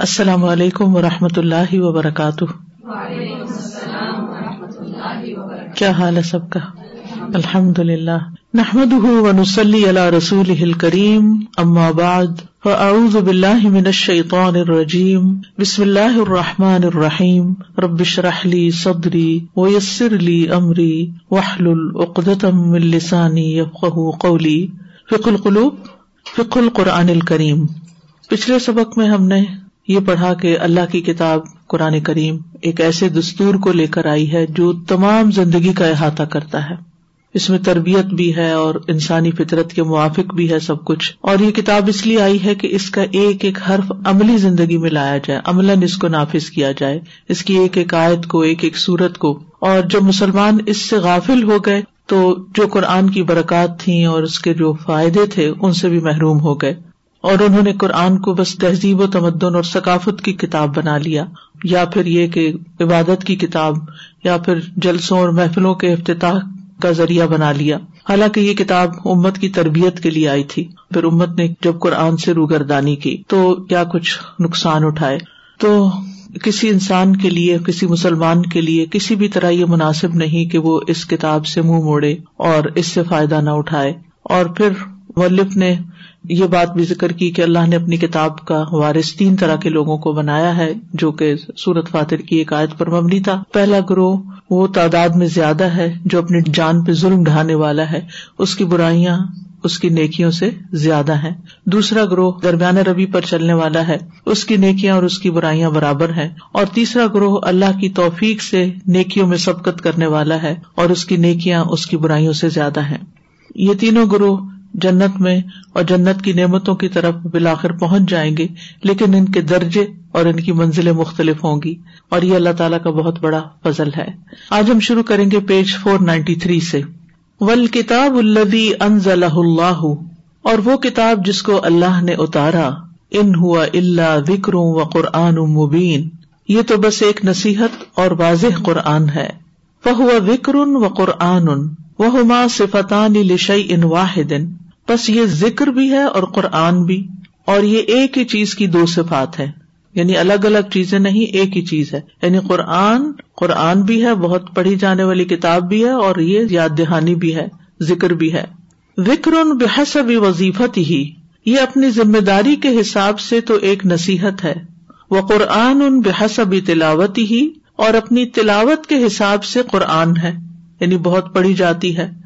السلام علیکم و رحمۃ اللہ وبرکاتہ۔ کیا حال ہے سب کا؟ الحمد للہ نحمد ونسلی اللہ رسول کریم اما بعد، فاعوذ باللہ من الشیطان الرجیم، بسم اللہ الرحمٰن الرحیم۔ ربش رحلی صدری ویسر لی امری وحل العقدم السانی قولی۔ فک القلوب فک القرآن الکریم۔ پچھلے سبق میں ہم نے یہ پڑھا کہ اللہ کی کتاب قرآن کریم ایک ایسے دستور کو لے کر آئی ہے جو تمام زندگی کا احاطہ کرتا ہے۔ اس میں تربیت بھی ہے اور انسانی فطرت کے موافق بھی ہے سب کچھ۔ اور یہ کتاب اس لیے آئی ہے کہ اس کا ایک ایک حرف عملی زندگی میں لایا جائے، عملاً اس کو نافذ کیا جائے، اس کی ایک ایک آیت کو، ایک ایک سورت کو۔ اور جب مسلمان اس سے غافل ہو گئے تو جو قرآن کی برکات تھیں اور اس کے جو فائدے تھے، ان سے بھی محروم ہو گئے۔ اور انہوں نے قرآن کو بس تہذیب و تمدن اور ثقافت کی کتاب بنا لیا، یا پھر یہ کہ عبادت کی کتاب، یا پھر جلسوں اور محفلوں کے افتتاح کا ذریعہ بنا لیا۔ حالانکہ یہ کتاب امت کی تربیت کے لیے آئی تھی۔ پھر امت نے جب قرآن سے روگردانی کی تو کیا کچھ نقصان اٹھائے۔ تو کسی انسان کے لیے، کسی مسلمان کے لیے کسی بھی طرح یہ مناسب نہیں کہ وہ اس کتاب سے منہ موڑے اور اس سے فائدہ نہ اٹھائے۔ اور پھر مولف نے یہ بات بھی ذکر کی کہ اللہ نے اپنی کتاب کا وارث تین طرح کے لوگوں کو بنایا ہے، جو کہ سورت فاتر کی ایک آیت پر مبنی تھا۔ پہلا گروہ وہ تعداد میں زیادہ ہے جو اپنی جان پہ ظلم ڈھانے والا ہے۔ اس کی برائیاں، اس کی نیکیوں سے زیادہ ہے دوسرا گروہ درمیان ربی پر چلنے والا ہے۔ اس کی نیکیاں اور اس کی برائیاں برابر ہیں۔ اور تیسرا گروہ اللہ کی توفیق سے نیکیوں میں سبقت کرنے والا ہے اور اس کی نیکیاں، اس کی برائیوں سے زیادہ ہیں۔ یہ تینوں گروہ جنت میں اور جنت کی نعمتوں کی طرف بلاخر پہنچ جائیں گے، لیکن ان کے درجے اور ان کی منزلیں مختلف ہوں گی۔ اور یہ اللہ تعالیٰ کا بہت بڑا فضل ہے۔ آج ہم شروع کریں گے پیج فور نائنٹی تھری سے۔ ول کتاب الدی انزل اللہ اور وہ کتاب جس کو اللہ نے اتارا۔ ان ہوا اللہ وکر و قرآن مبین یہ تو بس ایک نصیحت اور واضح قرآن ہے۔ وہ ہوا وکر و قرآن وہ ماں صفتان لشئی ان واحد۔ بس یہ ذکر بھی ہے اور قرآن بھی، اور یہ ایک ہی چیز کی دو صفات ہے یعنی الگ الگ چیزیں نہیں، ایک ہی چیز ہے۔ یعنی قرآن قرآن بھی ہے، بہت پڑھی جانے والی کتاب بھی ہے، اور یہ یاد دہانی بھی ہے، ذکر بھی ہے۔ وکر ان بحسب وظیفت ہی یہ اپنی ذمہ داری کے حساب سے تو ایک نصیحت ہے۔ وہ قرآن ان بحسب تلاوت ہی اور اپنی تلاوت کے حساب سے قرآن ہے۔ یعنی بہت پڑھی جاتی ہے۔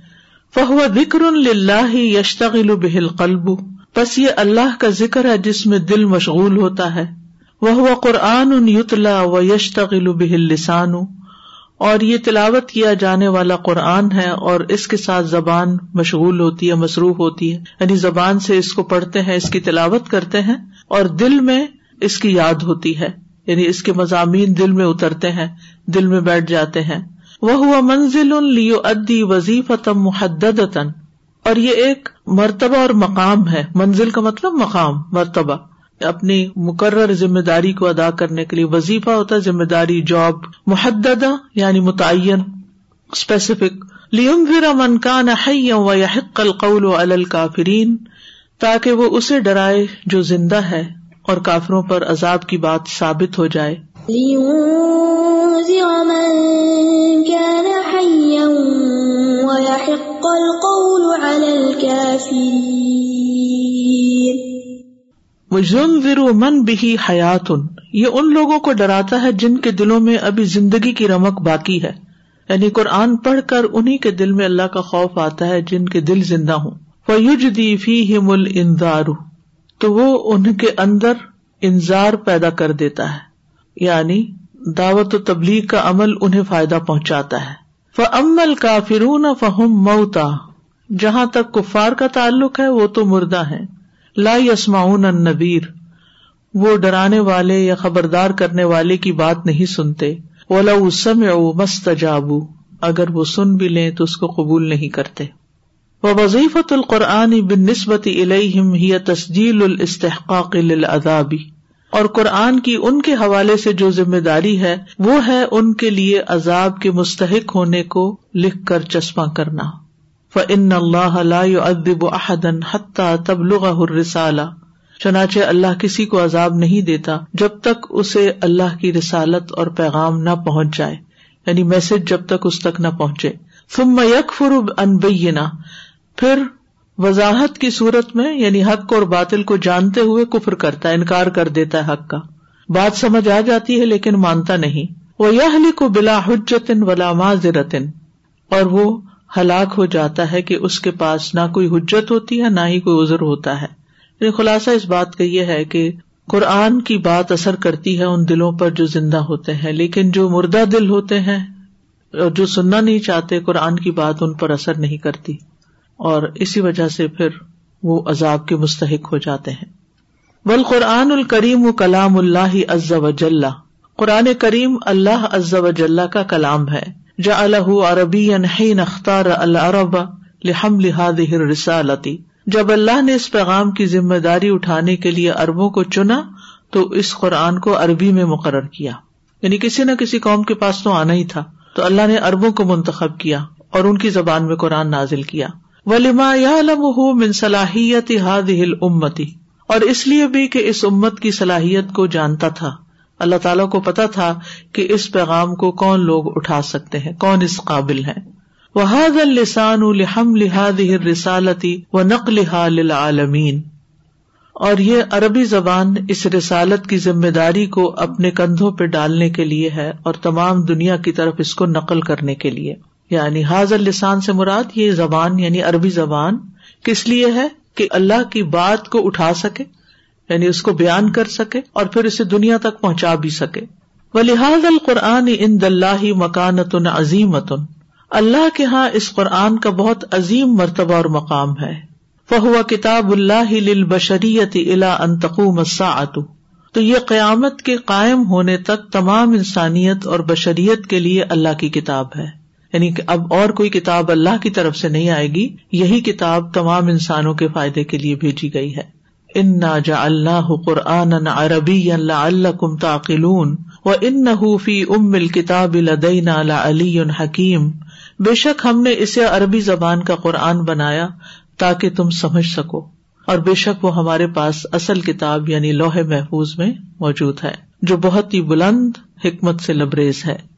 فہو ذکر اللہ یشتغل بہل قلب بس یہ اللہ کا ذکر ہے جس میں دل مشغول ہوتا ہے۔ وہ قرآن یتلا و یشتغل بہل لسان اور یہ تلاوت کیا جانے والا قرآن ہے اور اس کے ساتھ زبان مشغول ہوتی ہے، مصروف ہوتی ہے۔ یعنی زبان سے اس کو پڑھتے ہیں، اس کی تلاوت کرتے ہیں اور دل میں اس کی یاد ہوتی ہے۔ یعنی اس کے مضامین دل میں اترتے ہیں، دل میں بیٹھ جاتے ہیں۔ وہ ہوا منزل لیو ادی وظیفت محدد اور یہ ایک مرتبہ اور مقام ہے۔ منزل کا مطلب مقام، مرتبہ۔ اپنی مقرر ذمہ داری کو ادا کرنے کے لیے وظیفہ ہوتا ہے، ذمہ داری، جاب محدد یعنی متعین اسپیسیفک لیم پھر منکان و یحق القول الکافرین تاکہ وہ اسے ڈرائے جو زندہ ہے اور کافروں پر عذاب کی بات ثابت ہو جائے۔ من بھی حیات یہ ان لوگوں کو ڈراتا ہے جن کے دلوں میں ابھی زندگی کی رمک باقی ہے۔ یعنی قرآن پڑھ کر انہیں کے دل میں اللہ کا خوف آتا ہے جن کے دل زندہ ہوں۔ فیوج دی فی تو وہ ان کے اندر انزار پیدا کر دیتا ہے۔ یعنی دعوت و تبلیغ کا عمل انہیں فائدہ پہنچاتا ہے۔ فمل کا فرون فہم موتا۔ جہاں تک کفار کا تعلق ہے، وہ تو مردہ ہے لا یسماؤن نبیر وہ ڈرانے والے یا خبردار کرنے والے کی بات نہیں سنتے۔ اولا اسم او مست اگر وہ سن بھی لیں تو اس کو قبول نہیں کرتے۔ وہ وظیفت القرآن بن نسبت الہم ہی تسجیل الاستحقاق للعذابی اور قرآن کی ان کے حوالے سے جو ذمہ داری ہے، وہ ہے ان کے لیے عذاب کے مستحق ہونے کو لکھ کر چشمہ کرنا۔ ف ان اللہ ادب احدن حتیٰ تبلغ الرسالہ چنانچہ اللہ کسی کو عذاب نہیں دیتا جب تک اسے اللہ کی رسالت اور پیغام نہ پہنچ جائے۔ یعنی میسج جب تک اس تک نہ پہنچے۔ ثم فرب انبینا پھر وضاحت کی صورت میں یعنی حق اور باطل کو جانتے ہوئے کفر کرتا ہے، انکار کر دیتا ہے حق کا۔ بات سمجھ آ جاتی ہے لیکن مانتا نہیں۔ وہ یہ کو بلا حجتن ولا معذرتن اور وہ ہلاک ہو جاتا ہے کہ اس کے پاس نہ کوئی حجت ہوتی ہے، نہ ہی کوئی عذر ہوتا ہے۔ یعنی خلاصہ اس بات کا یہ ہے کہ قرآن کی بات اثر کرتی ہے ان دلوں پر جو زندہ ہوتے ہیں، لیکن جو مردہ دل ہوتے ہیں اور جو سننا نہیں چاہتے، قرآن کی بات ان پر اثر نہیں کرتی۔ اور اسی وجہ سے پھر وہ عذاب کے مستحق ہو جاتے ہیں۔ بل قرآن الکریم و کلام اللہ عز و قرآن کریم اللہ عز و کا کلام ہے۔ جا الح عربی اختار العرب لحم لحاد رسالتی جب اللہ نے اس پیغام کی ذمہ داری اٹھانے کے لیے اربوں کو چنا، تو اس قرآن کو عربی میں مقرر کیا۔ یعنی کسی نہ کسی قوم کے پاس تو آنا ہی تھا۔ تو اللہ نے اربوں کو منتخب کیا اور ان کی زبان میں قرآن نازل کیا۔ ولیما یا من صلاحیت ہاد ہل امتی اور اس لیے بھی کہ اس امت کی صلاحیت کو جانتا تھا۔ اللہ تعالیٰ کو پتا تھا کہ اس پیغام کو کون لوگ اٹھا سکتے ہیں، کون اس قابل ہے وہ السان الحم لحاد رسالتی و نقل للعالمین۔ اور یہ عربی زبان اس رسالت کی ذمہ داری کو اپنے کندھوں پہ ڈالنے کے لیے ہے اور تمام دنیا کی طرف اس کو نقل کرنے کے لیے۔ یعنی حاضر لسان سے مراد یہ زبان یعنی عربی زبان کس لیے ہے کہ اللہ کی بات کو اٹھا سکے یعنی اس کو بیان کر سکے اور پھر اسے دنیا تک پہنچا بھی سکے۔ و لحاظ القرآن ان دلہ مکانتن عظیمتن اللہ کے یہاں اس قرآن کا بہت عظیم مرتبہ اور مقام ہے۔ فہو کتاب اللہ بشریت الا انتقو تو یہ قیامت کے قائم ہونے تک تمام انسانیت اور بشریت کے لیے اللہ کی کتاب ہے۔ یعنی کہ اب اور کوئی کتاب اللہ کی طرف سے نہیں آئے گی، یہی کتاب تمام انسانوں کے فائدے کے لیے بھیجی گئی ہے۔ ان جا اللہ قرآن عربی اللہ اللہ کم تاقلون و ان فی ام الکتاب لدین علی حکیم بے شک ہم نے اسے عربی زبان کا قرآن بنایا تاکہ تم سمجھ سکو۔ اور بے شک وہ ہمارے پاس اصل کتاب یعنی لوہے محفوظ میں موجود ہے، جو بہت ہی بلند حکمت سے لبریز ہے۔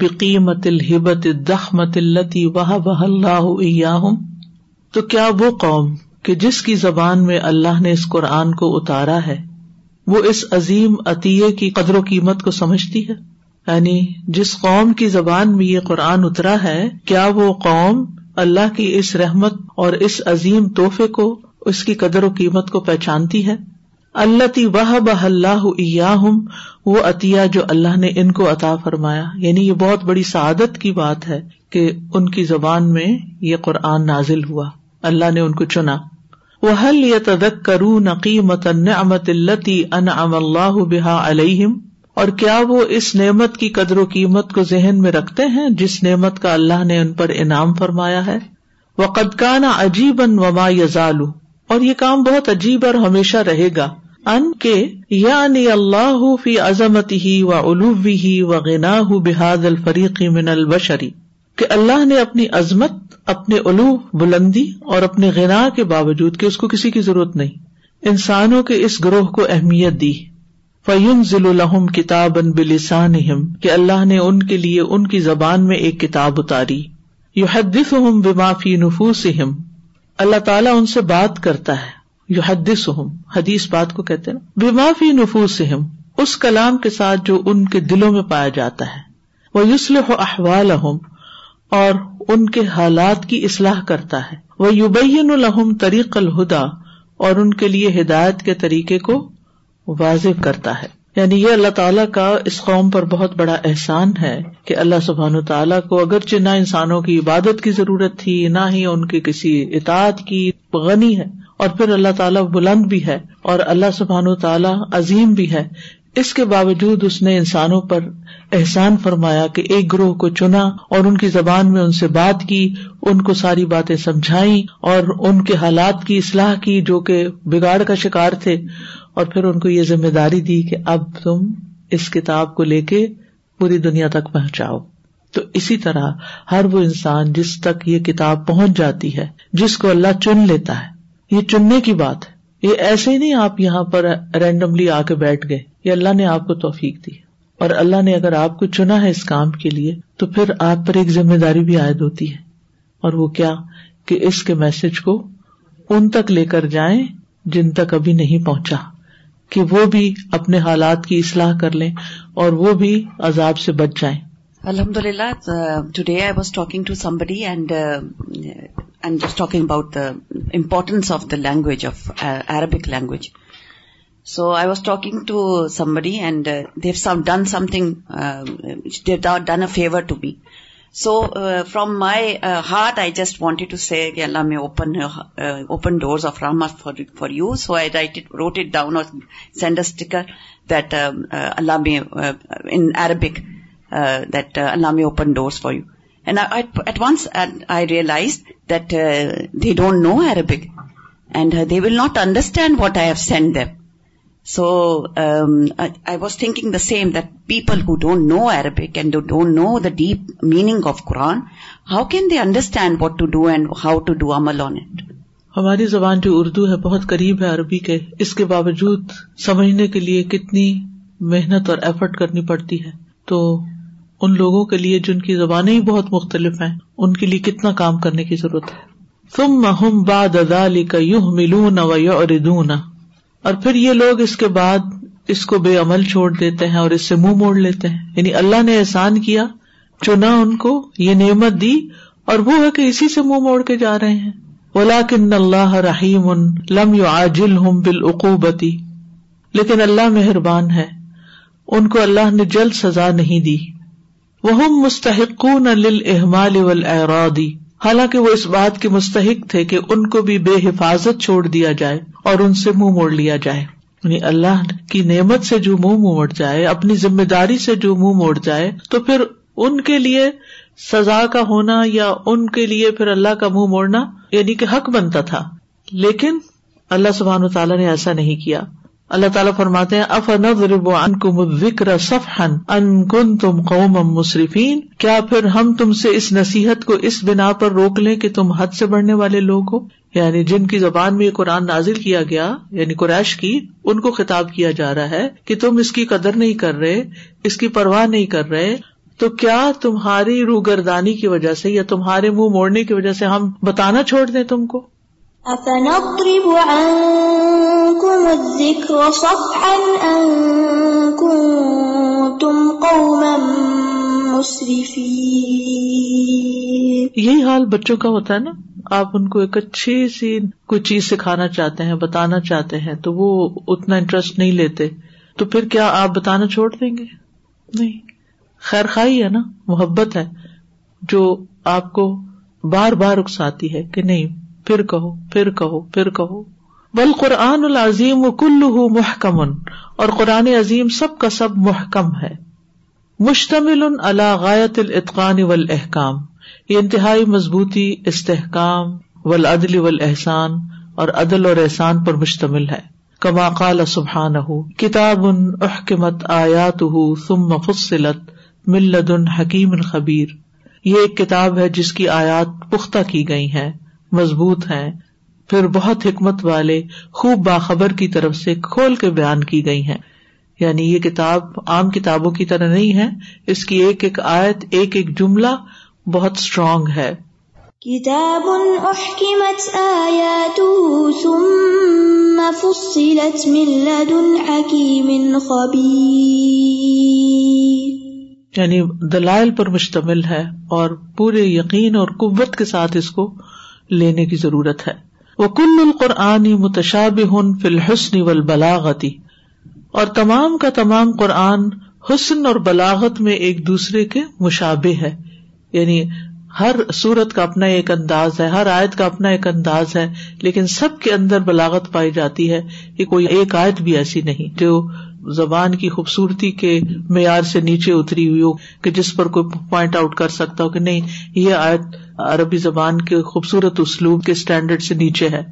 بقیمت الحبت دخمت التی وہ بہ اللہ تو کیا وہ قوم کہ جس کی زبان میں اللہ نے اس قرآن کو اتارا ہے، وہ اس عظیم عطیے کی قدر و قیمت کو سمجھتی ہے؟ یعنی جس قوم کی زبان میں یہ قرآن اترا ہے، کیا وہ قوم اللہ کی اس رحمت اور اس عظیم تحفے کو، اس کی قدر و قیمت کو پہچانتی ہے؟ اللہ تی وہ بہ اللہ وہ عطیہ جو اللہ نے ان کو عطا فرمایا۔ یعنی یہ بہت بڑی سعادت کی بات ہے کہ ان کی زبان میں یہ قرآن نازل ہوا۔ اللہ نے ان کو چنا۔ وہ حل یا تدک کرو نقیمت نعمت التی ان ام اللہ بحا علیہم اور کیا وہ اس نعمت کی قدر و قیمت کو ذہن میں رکھتے ہیں جس نعمت کا اللہ نے ان پر انعام فرمایا ہے؟ وہ قدکانہ عجیب ان وما یزالو اور یہ کام بہت عجیب اور ہمیشہ رہے گا۔ ان کے یعنی اللہ فی عظمت ہی و علوبی ہی و غنا بحاد الفریقی من البشری کہ اللہ نے اپنی عظمت، اپنے علو بلندی اور اپنے غنا کے باوجود کہ اس کو کسی کی ضرورت نہیں، انسانوں کے اس گروہ کو اہمیت دی۔ فیم ضلع الحم کتاب ان بلسان کہ اللہ نے ان کے لیے ان کی زبان میں ایک کتاب اتاری۔ یو حدف ہم بمافی نفوس اللہ تعالیٰ ان سے بات کرتا ہے۔ یو حدس حدیث بات کو کہتے ہیں بیمافی نفوس اس کلام کے ساتھ جو ان کے دلوں میں پایا جاتا ہے۔ وہ یوسل احوال اور ان کے حالات کی اصلاح کرتا ہے۔ وہ یوبین الحم طریق الہدا، اور ان کے لیے ہدایت کے طریقے کو واضح کرتا ہے۔ یعنی یہ اللہ تعالیٰ کا اس قوم پر بہت بڑا احسان ہے کہ اللہ سبحان تعالیٰ کو اگرچہ نہ انسانوں کی عبادت کی ضرورت تھی، نہ ہی ان کی کسی اطاعت کی غنی ہے۔ اور پھر اللہ تعالیٰ بلند بھی ہے اور اللہ سبحان تعالیٰ عظیم بھی ہے۔ اس کے باوجود اس نے انسانوں پر احسان فرمایا کہ ایک گروہ کو چنا اور ان کی زبان میں ان سے بات کی، ان کو ساری باتیں سمجھائی اور ان کے حالات کی اصلاح کی جو کہ بگاڑ کا شکار تھے۔ اور پھر ان کو یہ ذمہ داری دی کہ اب تم اس کتاب کو لے کے پوری دنیا تک پہنچاؤ۔ تو اسی طرح ہر وہ انسان جس تک یہ کتاب پہنچ جاتی ہے، جس کو اللہ چن لیتا ہے یہ چننے کی بات ہے۔ یہ ایسے ہی نہیں آپ یہاں پر رینڈملی آ کے بیٹھ گئے۔ یہ اللہ نے آپ کو توفیق دی۔ اور اللہ نے اگر آپ کو چنا ہے اس کام کے لیے، تو پھر آپ پر ایک ذمہ داری بھی عائد ہوتی ہے۔ اور وہ کیا؟ کہ اس کے میسج کو ان تک لے کر جائیں جن تک ابھی نہیں پہنچا۔ کہ وہ بھی اپنے حالات کی اصلاح کر لیں اور وہ بھی عذاب سے بچ جائیں۔ الحمد للہ today I was talking to somebody and and somebody talking about the importance of the language of Arabic language so I was talking to somebody and they have some done something that done a favour to be so from my heart I just wanted to say کہ Allah may open open doors of Ram for you so I write it wrote it down send a sticker that اللہ میں in Arabic that Allah may open doors for you and at once I realize that they will not understand what I have send them so I was thinking the same that people who don't know Arabic don't know the deep meaning of Quran how can they understand what to do and how to do امل on it ہماری زبان جو اردو ہے، بہت قریب ہے عربی کے۔ اس کے باوجود سمجھنے کے لیے کتنی محنت اور ایفرٹ کرنی پڑتی ہے۔ تو ان لوگوں کے لیے جن کی زبانیں ہی بہت مختلف ہیں، ان کے لیے کتنا کام کرنے کی ضرورت ہے۔ تم مہم باد ادالی کا یوہ ملون اور پھر یہ لوگ اس کے بعد اس کو بے عمل چھوڑ دیتے ہیں اور اس سے منہ مو موڑ لیتے ہیں۔ یعنی اللہ نے احسان کیا چنا ان کو یہ نعمت دی، اور وہ ہے کہ اسی سے منہ مو موڑ کے جا رہے ہیں۔ اولا کن اللہ رحیم ان لم یو آجل ہوں بالعقوبتی لیکن اللہ مہربان ہے، ان کو اللہ نے جلد سزا نہیں دی۔ وہ مستحقون حالانکہ وہ اس بات کے مستحق تھے کہ ان کو بھی بے حفاظت چھوڑ دیا جائے اور ان سے منہ موڑ لیا جائے۔ یعنی اللہ کی نعمت سے جو منہ موڑ جائے، اپنی ذمہ داری سے جو منہ موڑ جائے، تو پھر ان کے لیے سزا کا ہونا یا ان کے لیے پھر اللہ کا منہ موڑنا یعنی کہ حق بنتا تھا۔ لیکن اللہ سبحان تعالیٰ نے ایسا نہیں کیا۔ اللہ تعالیٰ فرماتے ہیں اف کن تم قوم مصرفین کیا پھر ہم تم سے اس نصیحت کو اس بنا پر روک لیں کہ تم حد سے بڑھنے والے لوگ ہو؟ یعنی جن کی زبان میں یہ قرآن نازل کیا گیا یعنی قریش کی، ان کو خطاب کیا جا رہا ہے کہ تم اس کی قدر نہیں کر رہے، اس کی پرواہ نہیں کر رہے، تو کیا تمہاری روگردانی کی وجہ سے یا تمہارے منہ موڑنے کی وجہ سے ہم بتانا چھوڑ دیں تم کو؟ أفنضرب عنكم الذكر صفحا أن كنتم قوما مسرفين یہی حال بچوں کا ہوتا ہے نا؟ آپ ان کو ایک اچھی سی کوئی چیز سکھانا چاہتے ہیں، بتانا چاہتے ہیں، تو وہ اتنا انٹرسٹ نہیں لیتے۔ تو پھر کیا آپ بتانا چھوڑ دیں گے؟ نہیں۔ خیر خائی ہے نا، محبت ہے جو آپ کو بار بار اکساتی ہے کہ نہیں۔ پھر کہو پھر کہو پھر کہو۔ بل قرآن العظیم و کلو محکم اور قرآن عظیم سب کا سب محکم ہے۔ مشتمل غایت العطقان و احکام یہ انتہائی مضبوطی، استحکام ولادل و احسان اور عدل اور احسان پر مشتمل ہے۔ کما قال سبحان کتاب ان احکمت آیات ثم فصلت ملد حکیم خبیر۔ یہ ایک کتاب ہے جس کی آیات پختہ کی گئی ہیں۔ مضبوط ہیں پھر بہت حکمت والے خوب باخبر کی طرف سے کھول کے بیان کی گئی ہیں۔ یعنی یہ کتاب عام کتابوں کی طرح نہیں ہے اس کی ایک ایک آیت ایک ایک جملہ بہت اسٹرانگ ہے۔ کتاب ثم فصلت من لدن حکیم خبیر۔ یعنی دلائل پر مشتمل ہے اور پورے یقین اور قوت کے ساتھ اس کو لینے کی ضرورت ہے۔ وہ کل القرآنی متشاب ہن فی الحسن و بلاغتی اور تمام کا تمام قرآن حسن اور بلاغت میں ایک دوسرے کے مشابے ہے۔ یعنی ہر سورت کا اپنا ایک انداز ہے، ہر آیت کا اپنا ایک انداز ہے، لیکن سب کے اندر بلاغت پائی جاتی ہے کہ کوئی ایک آیت بھی ایسی نہیں جو زبان کی خوبصورتی کے معیار سے نیچے اتری ہوئی ہو کہ جس پر کوئی پوائنٹ آؤٹ کر سکتا ہو کہ نہیں، یہ آیت عربی زبان کے خوبصورت اسلوب کے اسٹینڈرڈ سے نیچے ہے۔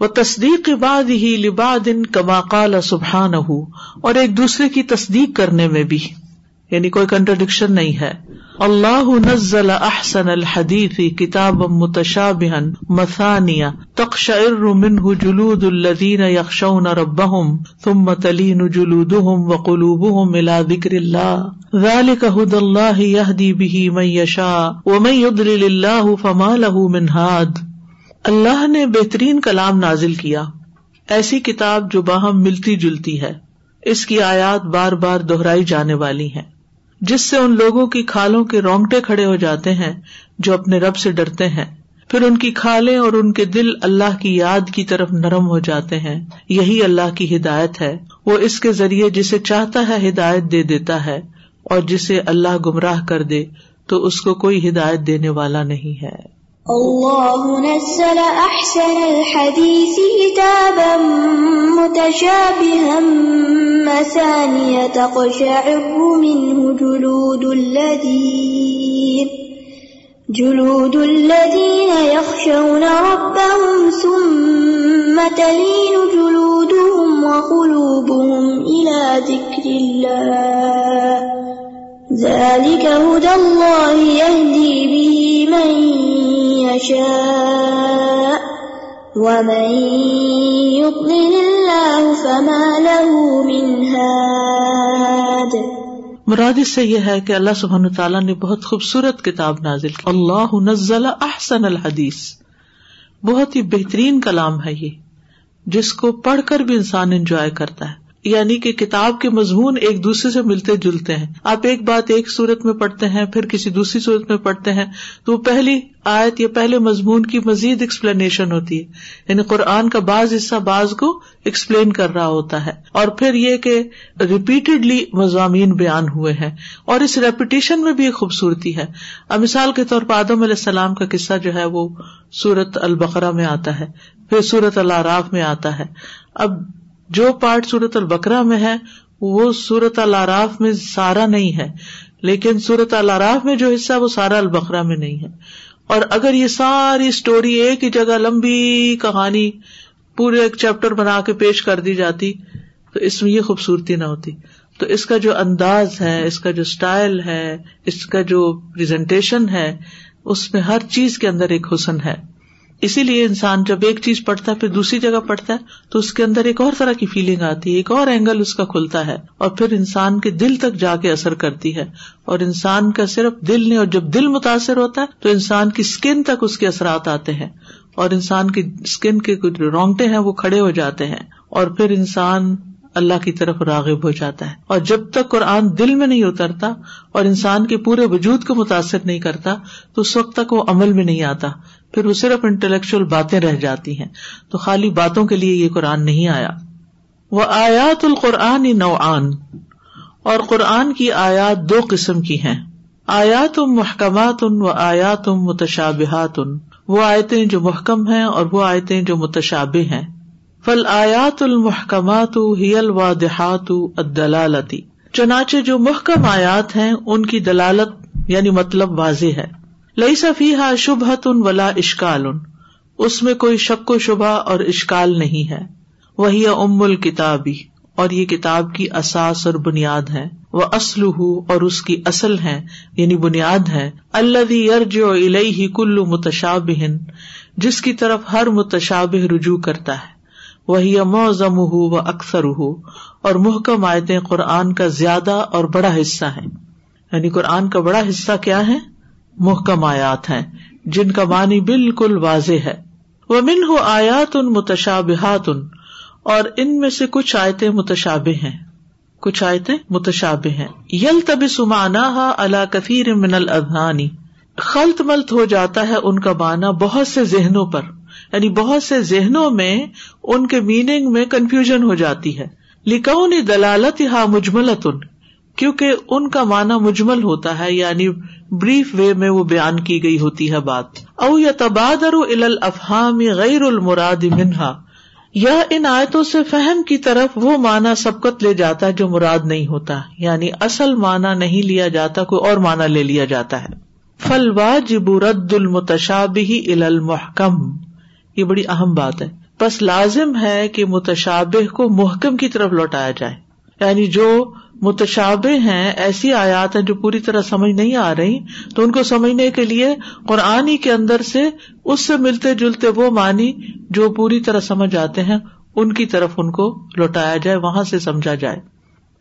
وہ تصدیق بعد ہی لباد ان کما قال سبحان ہو اور ایک دوسرے کی تصدیق کرنے میں بھی۔ یعنی کوئی کنٹرڈکشن نہیں ہے۔ اللہ نزل احسن الحدیث کتاب متشابہ مثانیہ تقشعر منه جلود الذین یخشون ربهم ثم تلین جلودهم وقلوبهم الى ذکر اللہ۔ ذلك هدى الله يهدي به من يشاء ومن يضلل الله فما له من هاد اللہ نے بہترین کلام نازل کیا۔ ایسی کتاب جو باہم ملتی جلتی ہے۔ اس کی آیات بار بار دہرائی جانے والی ہیں۔ جس سے ان لوگوں کی کھالوں کے رونگٹے کھڑے ہو جاتے ہیں جو اپنے رب سے ڈرتے ہیں۔ پھر ان کی کھالیں اور ان کے دل اللہ کی یاد کی طرف نرم ہو جاتے ہیں۔ یہی اللہ کی ہدایت ہے۔ وہ اس کے ذریعے جسے چاہتا ہے ہدایت دے دیتا ہے اور جسے اللہ گمراہ کر دے تو اس کو کوئی ہدایت دینے والا نہیں ہے۔ الله نزل أحسن الحديث كتابا متشابها مثانية تقشعر منه جلود الذين جلود الذين يخشون ربهم ثم تلين جلودهم وقلوبهم إلى ذكر الله. ذلك هدى الله يهدي به من يشاء. ومن يضلل الله فما له من هاد. مراد اس سے یہ ہے کہ اللہ سبحانہ تعالیٰ نے بہت خوبصورت کتاب نازل کی۔ اللہ نزل احسن الحدیث۔ بہت ہی بہترین کلام ہے یہ، جس کو پڑھ کر بھی انسان انجوائے کرتا ہے۔ یعنی کہ کتاب کے مضمون ایک دوسرے سے ملتے جلتے ہیں۔ آپ ایک بات ایک صورت میں پڑھتے ہیں، پھر کسی دوسری صورت میں پڑھتے ہیں، تو وہ پہلی آیت یا پہلے مضمون کی مزید ایکسپلینیشن ہوتی ہے۔ یعنی قرآن کا بعض حصہ بعض کو ایکسپلین کر رہا ہوتا ہے۔ اور پھر یہ کہ ریپیٹڈلی مضامین بیان ہوئے ہیں۔ اور اس ریپیٹیشن میں بھی ایک خوبصورتی ہے۔ اب مثال کے طور پر آدم علیہ السلام کا قصہ جو ہے وہ سورت البقرا میں آتا ہے، پھر سورت العراف میں آتا ہے۔ اب جو پارٹ سورت البکرا میں ہے، وہ سورت العراف میں سارا نہیں ہے۔ لیکن سورت العراف میں جو حصہ وہ سارا البکرا میں نہیں ہے۔ اور اگر یہ ساری اسٹوری ایک ہی جگہ لمبی کہانی پورے ایک چیپٹر بنا کے پیش کر دی جاتی، تو اس میں یہ خوبصورتی نہ ہوتی۔ تو اس کا جو انداز ہے، اس کا جو اسٹائل ہے، اس کا جو پرزنٹیشن ہے، اس میں ہر چیز کے اندر ایک حسن ہے۔ اسی لیے انسان جب ایک چیز پڑھتا ہے، پھر دوسری جگہ پڑھتا ہے، تو اس کے اندر ایک اور طرح کی فیلنگ آتی ہے، ایک اور اینگل اس کا کھلتا ہے، اور پھر انسان کے دل تک جا کے اثر کرتی ہے۔ اور انسان کا صرف دل نہیں، اور جب دل متاثر ہوتا ہے، تو انسان کی اسکن تک اس کے اثرات آتے ہیں۔ اور انسان کی اسکن کے کچھ رونگٹے ہیں، وہ کھڑے ہو جاتے ہیں۔ اور پھر انسان اللہ کی طرف راغب ہو جاتا ہے۔ اور جب تک قرآن دل میں نہیں اترتا، اور انسان کے پورے وجود کو متاثر نہیں کرتا، تو اس وقت تک وہ عمل میں نہیں آتا۔ پھر وہ صرف انٹلیکچل باتیں رہ جاتی ہیں۔ تو خالی باتوں کے لیے یہ قرآن نہیں آیا۔ وہ آیات القرآن نوعان اور قرآن کی آیات دو قسم کی ہیں۔ آیات محکمات ان و آیات متشابہات۔ ان وہ آیتیں جو محکم ہیں اور وہ آیتیں جو متشابہ ہیں۔ فل آیات المحکمات ہی الوادحات الدلالتی چنانچہ جو محکم آیات ہیں، ان کی دلالت یعنی مطلب واضح ہے۔ لئی صفی ہا شبہ ولا اشکال ان اس میں کوئی شک و شبہ اور اشکال نہیں ہے۔ وہی ام الکتابی اور یہ کتاب کی اساس اور بنیاد ہے۔ وہ اسلو اور اس کی اصل ہے۔ یعنی بنیاد ہے۔ اللہ ارج الہی کلو متشاب جس کی طرف ہر متشاب رجوع کرتا ہے۔ وہی موزم ہُو و اکثر ہو اور محکم آیتیں قرآن کا زیادہ اور بڑا حصہ ہے یعنی قرآن کا بڑا حصہ کیا ہے؟ محکم آیات ہیں، جن کا معنی بالکل واضح ہے۔ وہ من ہو آیات ان متشابہات ان اور ان میں سے کچھ آیتیں متشاب ہیں۔ کچھ آیتیں متشاب ہیں۔ یل تب سمانا اللہ کثیر من الدھانی خلط ملت ہو جاتا ہے ان کا معنی بہت سے ذہنوں پر۔ یعنی بہت سے ذہنوں میں ان کے میننگ میں کنفیوژن ہو جاتی ہے۔ لکھوں دلالت ہا مجملت ان کیونکہ ان کا معنی مجمل ہوتا ہے یعنی بریف وے میں وہ بیان کی گئی ہوتی ہے بات۔ او یا تبادر افہام غیر المراد منہا۔ یا ان آیتوں سے فہم کی طرف وہ معنی سبقت لے جاتا ہے جو مراد نہیں ہوتا۔ یعنی اصل معنی نہیں لیا جاتا، کوئی اور معنی لے لیا جاتا ہے۔ فل واجب رد المتشابہ المحکم۔ یہ بڑی اہم بات ہے۔ بس لازم ہے کہ متشابہ کو محکم کی طرف لوٹایا جائے۔ یعنی جو متشابہ ہیں، ایسی آیات ہیں جو پوری طرح سمجھ نہیں آ رہی، تو ان کو سمجھنے کے لیے قرآن کے اندر سے اس سے ملتے جلتے وہ معنی جو پوری طرح سمجھ آتے ہیں، ان کی طرف ان کو لوٹایا جائے، وہاں سے سمجھا جائے۔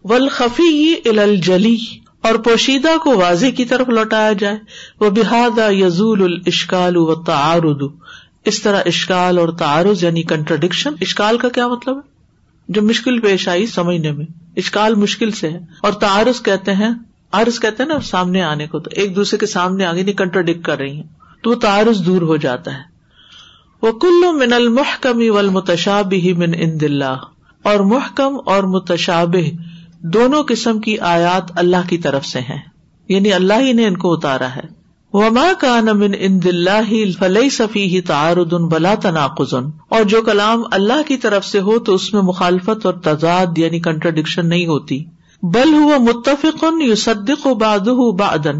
ولخفی الجلی اور پوشیدہ کو واضح کی طرف لوٹایا جائے۔ وہ بحادہ یزول الاشکال و تعارد اس طرح اشکال اور تعارض یعنی کنٹرڈکشن اشکال کا کیا مطلب ہے؟ جو مشکل پیش آئی سمجھنے میں۔ اشکال مشکل سے ہے۔ اور تعارض کہتے ہیں عرض کہتے ہیں نا سامنے آنے کو، تو ایک دوسرے کے سامنے آگے نہیں کنٹرڈکٹ کر رہی ہیں۔ تو وہ تعارض دور ہو جاتا ہے۔ وہ کلو من المحکمی و المتشاب ہی من ان دلہ اور محکم اور متشاب دونوں قسم کی آیات اللہ کی طرف سے ہیں۔ یعنی اللہ ہی نے ان کو اتارا ہے۔ وما کا نمن ان دلہ فلئی صفی ہی تعارد بلا تناقز اور جو کلام اللہ کی طرف سے ہو تو اس میں مخالفت اور تضاد یعنی کنٹرڈکشن نہیں ہوتی. بل ہوا متفق یو و باد بادن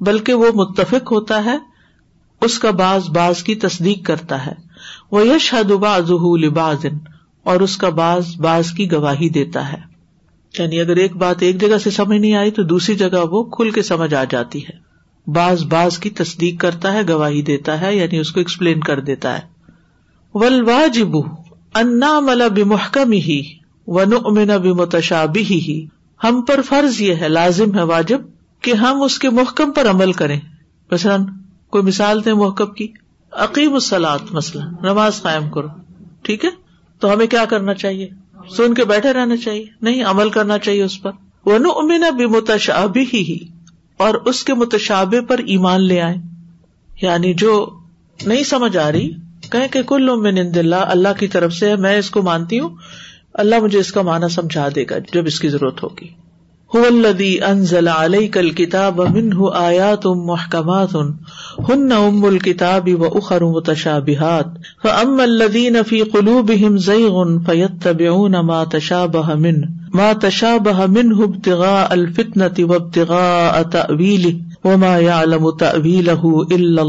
بلکہ وہ متفق ہوتا ہے، اس کا باز باز کی تصدیق کرتا ہے. وہ یش حد باز لبازن اور اس کا باز باز کی گواہی دیتا ہے. یعنی اگر ایک بات ایک جگہ سے سمجھ نہیں آئی تو دوسری جگہ وہ کھل کے سمجھ آ جاتی ہے۔ باز باز کی تصدیق کرتا ہے، گواہی دیتا ہے یعنی اس کو ایکسپلین کر دیتا ہے۔ ول واجب انا ملا بحکم ہی ون امنا بمتشابی ہی ہم پر فرض یہ ہے، لازم ہے واجب، کہ ہم اس کے محکم پر عمل کریں۔ مثلاً، کوئی مثال دیں محکم کی۔ عقیم السلاد مسئلہ نماز قائم کرو۔ ٹھیک ہے؟ تو ہمیں کیا کرنا چاہیے؟ سن کے بیٹھے رہنا چاہیے۔ نہیں، عمل کرنا چاہیے اس پر۔ ون امنا بمتشابی ہی اور اس کے متشابے پر ایمان لے آئے۔ یعنی جو نہیں سمجھ آ رہی کہ کہ کل میں نند اللہ اللہ کی طرف سے میں اس کو مانتی ہوں، اللہ مجھے اس کا معنی سمجھا دے گا جب اس کی ضرورت ہوگی۔ الدی انزل علیہ کل کتاب امن آیات ام محکمات ہن ام الکتاب و اخر متشابہات. ام الدین فی قلوبہم زیغ فیتبعون ما تشابہ من، ما تشابہ منه ابتغاء الفتنة وابتغاء تأویله، وما يعلم تأویله الا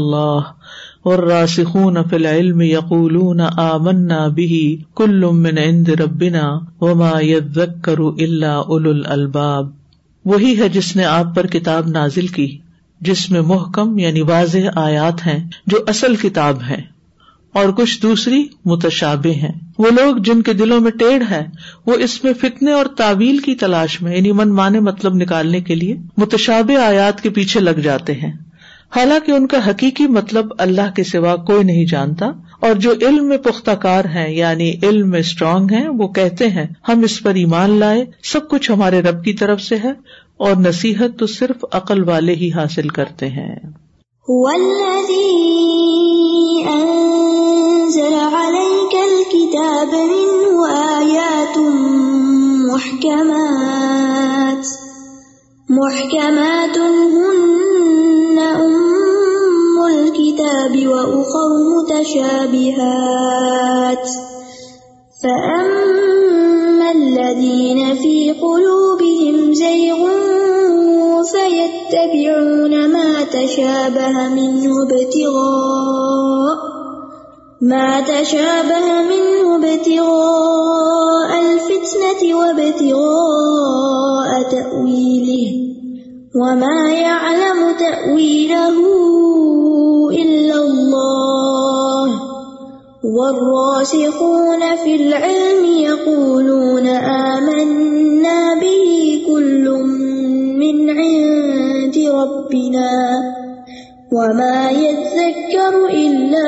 اللہ والراسخون في العلم يقولون آمنا به كل من عند ربنا وما يذكر الا اولو الالباب۔ وہی ہے جس نے آپ پر کتاب نازل کی، جس میں محکم یعنی واضح آیات ہیں جو اصل کتاب ہے اور کچھ دوسری متشابے ہیں۔ وہ لوگ جن کے دلوں میں ٹیڑھ ہے، وہ اس میں فتنے اور تعویل کی تلاش میں یعنی من مانے مطلب نکالنے کے لیے متشابہ آیات کے پیچھے لگ جاتے ہیں۔ حالانکہ ان کا حقیقی مطلب اللہ کے سوا کوئی نہیں جانتا، اور جو علم میں پختہ کار ہیں یعنی علم میں اسٹرانگ ہیں، وہ کہتے ہیں، ہم اس پر ایمان لائے، سب کچھ ہمارے رب کی طرف سے ہے، اور نصیحت تو صرف عقل والے ہی حاصل کرتے ہیں۔ أنزل عليك الكتاب منه آيات محكمات محكمات هن الكتاب وأخر متشابهات. فأما الذين في قلوبهم زيغ فيتبعون ما تشابه منه ابتغاء ما تشابه منه ابتغاء الفتنة وابتغاء تأويله. وما يعلم تأويله إلا الله والراسخون في العلم يقولون آمنا به كل من عند ربنا وما يذكر إلا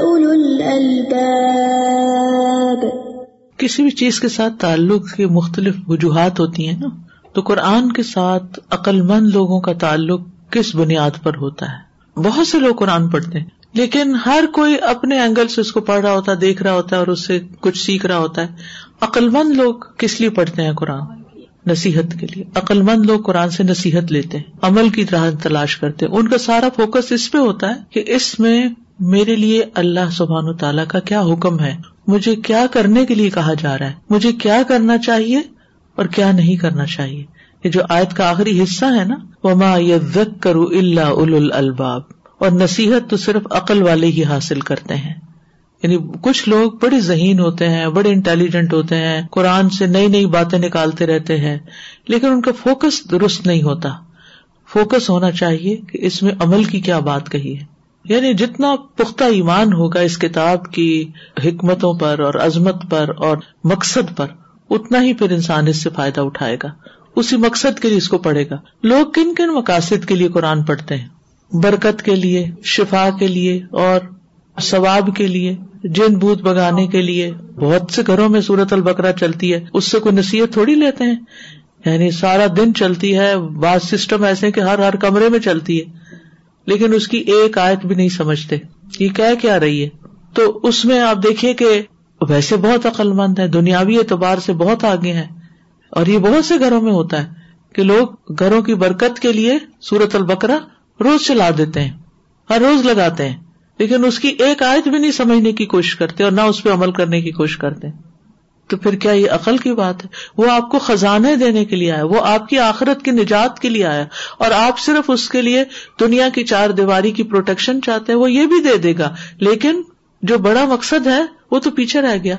أولو الألباب کسی بھی چیز کے ساتھ تعلق کی مختلف وجوہات ہوتی ہیں نا، تو قرآن کے ساتھ عقل مند لوگوں کا تعلق کس بنیاد پر ہوتا ہے؟ بہت سے لوگ قرآن پڑھتے ہیں، لیکن ہر کوئی اپنے اینگل سے اس کو پڑھ رہا ہوتا ہے، دیکھ رہا ہوتا ہے اور اس سے کچھ سیکھ رہا ہوتا ہے۔ عقل مند لوگ کس لیے پڑھتے ہیں قرآن؟ نصیحت کے لیے۔ عقل مند لوگ قرآن سے نصیحت لیتے ہیں، عمل کی طرح تلاش کرتے ہیں۔ ان کا سارا فوکس اس پہ ہوتا ہے کہ اس میں میرے لیے اللہ سبحان و تعالیٰ کا کیا حکم ہے؟ مجھے کیا کرنے کے لیے کہا جا رہا ہے؟ مجھے کیا کرنا چاہیے اور کیا نہیں کرنا چاہیے؟ یہ جو آیت کا آخری حصہ ہے نا، وما یذک کرو اللہ ال الباب اور نصیحت تو صرف عقل والے ہی حاصل کرتے ہیں۔ یعنی کچھ لوگ بڑے ذہین ہوتے ہیں، بڑے انٹیلیجنٹ ہوتے ہیں، قرآن سے نئی نئی باتیں نکالتے رہتے ہیں، لیکن ان کا فوکس درست نہیں ہوتا۔ فوکس ہونا چاہیے کہ اس میں عمل کی کیا بات کہی ہے۔ یعنی جتنا پختہ ایمان ہوگا اس کتاب کی حکمتوں پر اور عظمت پر اور مقصد پر، اتنا ہی پھر انسان اس سے فائدہ اٹھائے گا۔ اسی مقصد کے لیے اس کو پڑھے گا۔ لوگ کن کن مقاصد کے لیے قرآن پڑھتے ہیں؟ برکت کے لیے، شفا کے لیے، اور ثواب کے لیے، جن بوت بگانے کے لیے۔ بہت سے گھروں میں سورت البکرا چلتی ہے۔ اس سے کوئی نصیحت تھوڑی لیتے ہیں؟ یعنی سارا دن چلتی ہے، بعض سسٹم ایسے کہ ہر ہر کمرے میں چلتی ہے، لیکن اس کی ایک آیت بھی نہیں سمجھتے۔ یہ کیا کیا رہی ہے؟ تو اس میں آپ دیکھیے کہ ویسے بہت عقل مند ہے دنیاوی اعتبار سے بہت آگے ہیں۔ اور یہ بہت سے گھروں میں ہوتا ہے کہ لوگ گھروں کی برکت کے لیے سورت البکرا روز چلا دیتے ہیں، ہر روز لگاتے ہیں، لیکن اس کی ایک آیت بھی نہیں سمجھنے کی کوشش کرتے اور نہ اس پہ عمل کرنے کی کوشش کرتے۔ تو پھر کیا یہ عقل کی بات ہے؟ وہ آپ کو خزانے دینے کے لیے آیا، وہ آپ کی آخرت کی نجات کے لیے آیا، اور آپ صرف اس کے لیے دنیا کی چار دیواری کی پروٹیکشن چاہتے ہیں، وہ یہ بھی دے دے گا۔ لیکن جو بڑا مقصد ہے، وہ تو پیچھے رہ گیا۔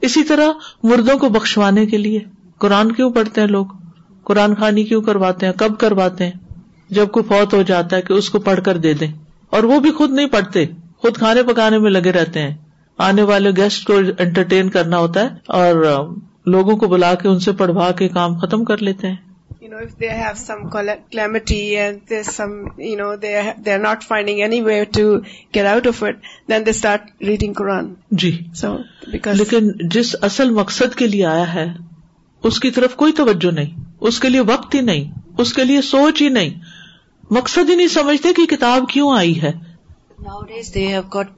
اسی طرح مردوں کو بخشوانے کے لیے۔ قرآن کیوں پڑھتے ہیں لوگ؟ قرآن خانی کیوں کرواتے ہیں؟ کب کرواتے ہیں؟ جب کوئی فوت ہو جاتا ہے کہ اس کو پڑھ کر دے دیں۔ اور وہ بھی خود نہیں پڑھتے خود کھانے پکانے میں لگے رہتے ہیں۔ آنے والے گیسٹ کو انٹرٹین کرنا ہوتا ہے اور لوگوں کو بلا کے ان سے پڑھوا کے کام ختم کر لیتے ہیں۔ جی۔ لیکن جس اصل مقصد کے لیے آیا ہے اس کی طرف کوئی توجہ نہیں اس کے لیے وقت ہی نہیں اس کے لیے سوچ ہی نہیں۔ مقصد ہی نہیں سمجھتے کہ کتاب کیوں آئی ہے۔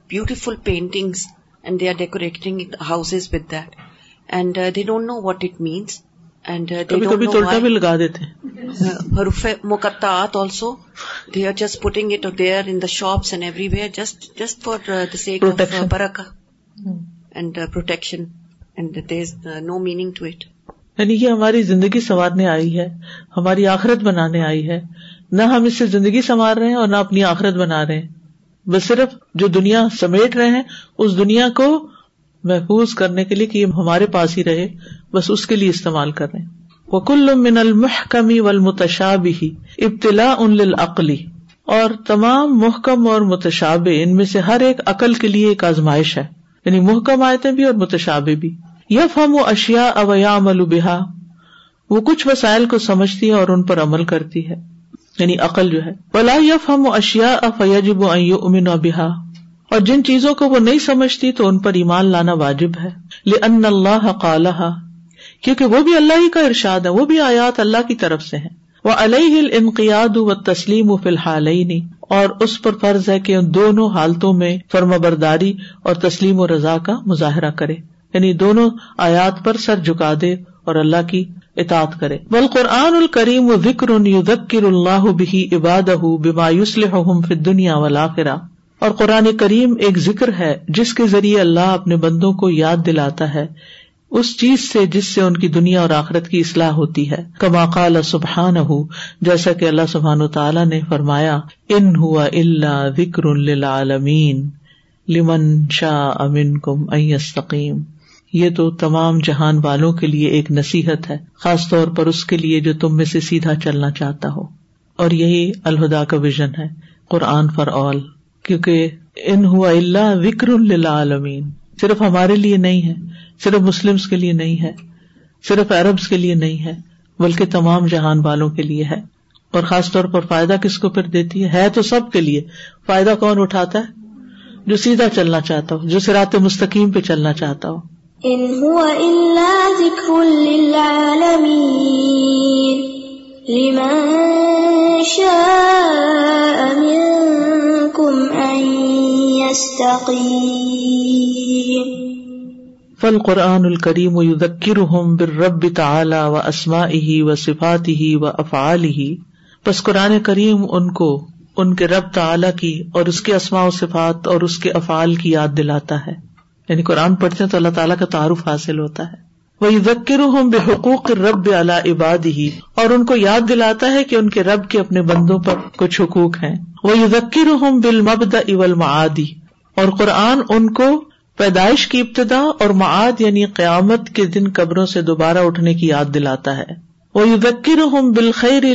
Beautiful paintings and they are decorating house with that and they don't know what it means and بھی لگا دیتے۔ حروف مقطعات also they are just putting it there in the shops and everywhere just just for the sake Barkha and protection and there is no meaning to it یعنی یہ ہماری زندگی سنوارنے آئی ہے، ہماری آخرت بنانے آئی ہے۔ نہ ہم اس سے زندگی سنوار رہے ہیں اور نہ اپنی آخرت بنا رہے ہیں۔ بس صرف جو دنیا سمیٹ رہے ہیں، اس دنیا کو محفوظ کرنے کے لیے کہ یہ ہمارے پاس ہی رہے، بس اس کے لیے استعمال کر رہے ہیں۔ وکل من المحکمی والمتشابہ ابتلا ان للعقلی اور تمام محکم اور متشاب ان میں سے ہر ایک عقل کے لیے ایک آزمائش ہے۔ یعنی محکم آیتیں بھی اور متشابے بھی۔ یف ہم و اشیا اویا عمل بحا وہ کچھ وسائل کو سمجھتی ہے اور ان پر عمل کرتی ہے یعنی عقل جو ہے۔ بلا یف ہم و اشیا افیجب امن و بحا اور جن چیزوں کو وہ نہیں سمجھتی تو ان پر ایمان لانا واجب ہے۔ لن اللہ قالح کیونکہ وہ بھی اللہ ہی کا ارشاد ہے، وہ بھی آیات اللہ کی طرف سے ہے وہ علیہ انقیاد و تسلیم و فی الحال اور اس پر فرض ہے کہ ان دونوں حالتوں میں فرم برداری اور تسلیم و رضا کا مظاہرہ کرے۔ یعنی دونوں آیات پر سر جھکا دے اور اللہ کی اطاعت کرے۔ بل قرآن الکریم و ذکر ذکر اللہ بھی عباد فی دنیا ولاخرا اور قرآن کریم ایک ذکر ہے جس کے ذریعے اللہ اپنے بندوں کو یاد دلاتا ہے۔ اس چیز سے جس سے ان کی دنیا اور آخرت کی اصلاح ہوتی ہے۔ کما قال سبحان ہُ جیسا کہ اللہ سبحان و تعالیٰ نے فرمایا، ان ہوا اللہ ذکر للعالمین، لمن شاہ امن کم استقیم یہ تو تمام جہان والوں کے لیے ایک نصیحت ہے، خاص طور پر اس کے لیے جو تم میں سے سیدھا چلنا چاہتا ہو۔ اور یہی الہدا کا ویژن ہے، قرآن فار آل، کیونکہ ان ہوا اللہ وکر عالمین صرف ہمارے لیے نہیں ہے، صرف مسلم کے لیے نہیں ہے، صرف عربس کے لیے نہیں ہے، بلکہ تمام جہان والوں کے لیے ہے۔ اور خاص طور پر فائدہ کس کو پھر دیتی ہے؟ ہے تو سب کے لیے۔ فائدہ کون اٹھاتا ہے؟ جو سیدھا چلنا چاہتا ہو، جو سرات مستقیم پہ چلنا چاہتا ہو۔ ان هو الا ذكر للعالمين. لمن شاء منكم ان يستقيم. فالقرآن الكريم يذكرهم بالرب تعالى واسمائه وصفاته وافعاله پس قرآن کریم ان کو ان کے رب تعالی کی اور اس کے اسماء و صفات اور اس کے افعال کی یاد دلاتا ہے۔ یعنی قرآن پڑھتے ہیں تو اللہ تعالیٰ کا تعارف حاصل ہوتا ہے۔ وہ ذکر ہوں بے حقوق رب اللہ عباد ہی اور ان کو یاد دلاتا ہے کہ ان کے رب کے اپنے بندوں پر کچھ حقوق ہیں۔ وہ ذکر ہوں بال مبد اول معادی اور قرآن ان کو پیدائش کی ابتدا اور معاد یعنی قیامت کے دن قبروں سے دوبارہ اٹھنے کی یاد دلاتا ہے۔ وہ ذکر ہوں بالخیر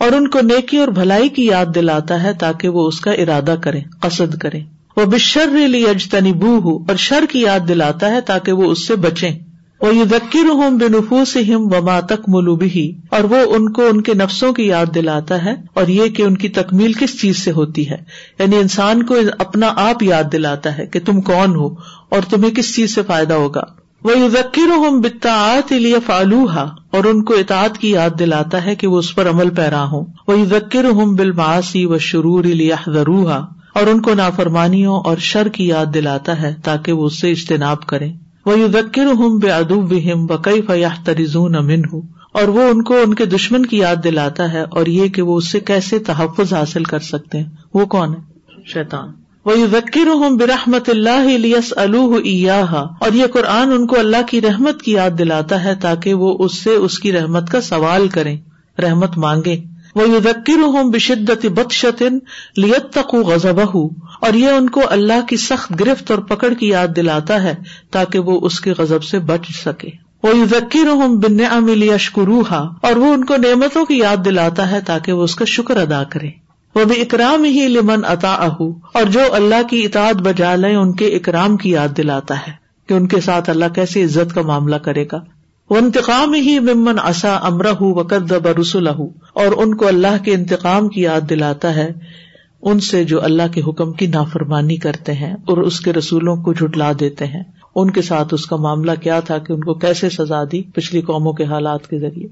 اور ان کو نیکی اور بھلائی کی یاد دلاتا ہے تاکہ وہ اس کا ارادہ کرے قصد کرے وہ بشر لی اجتنبو ہوں اور شر کی یاد دلاتا ہے تاکہ وہ اس سے بچے وہ یہ ذکر ہوں بے نفوس ہم و تک ملوبی اور وہ ان کو ان کے نفسوں کی یاد دلاتا ہے، اور یہ کہ ان کی تکمیل کس چیز سے ہوتی ہے؟ یعنی انسان کو اپنا آپ یاد دلاتا ہے کہ تم کون ہو، اور تمہیں کس چیز سے فائدہ ہوگا۔ وہ یہ ذکر ہوں بتاعت لیے فالوحا اور ان کو اطاعت کی یاد دلاتا ہے کہ وہ اس پر عمل پیرا ہوں۔ وہ ذکر ہوں بالماسی و شرور لیہ ضروحا اور ان کو نافرمانیوں اور شر کی یاد دلاتا ہے تاکہ وہ اس سے اجتناب کرے وہ یو ذکر ہوں بے ادب ہم بکئی فیاح ترزون امن ہوں اور وہ ان کو ان کے دشمن کی یاد دلاتا ہے اور یہ کہ وہ اس سے کیسے تحفظ حاصل کر سکتے ہیں۔ وہ کون ہے؟ شیطان۔ وہ یو ذکر ہوں برحمت اللہ لیس الح اور یہ قرآن ان کو اللہ کی رحمت کی یاد دلاتا ہے تاکہ وہ اس سے اس کی رحمت کا سوال کریں۔ رحمت مانگے وہ یو ذکر ہوں بشدت بدشتن لیت تقو غزب اور یہ ان کو اللہ کی سخت گرفت اور پکڑ کی یاد دلاتا ہے تاکہ وہ اس کے غزب سے بچ سکے۔ وہ یو ذکر ہوں بن املی اشکروہا اور وہ ان کو نعمتوں کی یاد دلاتا ہے تاکہ وہ اس کا شکر ادا کرے۔ وہ بھی اکرام ہی لمن عطا اور جو اللہ کی اطاعت بجا لے، ان کے اکرام کی یاد دلاتا ہے کہ ان کے ساتھ اللہ کیسی عزت کا معاملہ کرے گا۔ وہ انتقام ہی ممن اصا امرہ وکد برسل اور ان کو اللہ کے انتقام کی یاد دلاتا ہے ان سے جو اللہ کے حکم کی نافرمانی کرتے ہیں اور اس کے رسولوں کو جھٹلا دیتے ہیں۔ ان کے ساتھ اس کا معاملہ کیا تھا کہ ان کو کیسے سزا دی پچھلی قوموں کے حالات کے ذریعے۔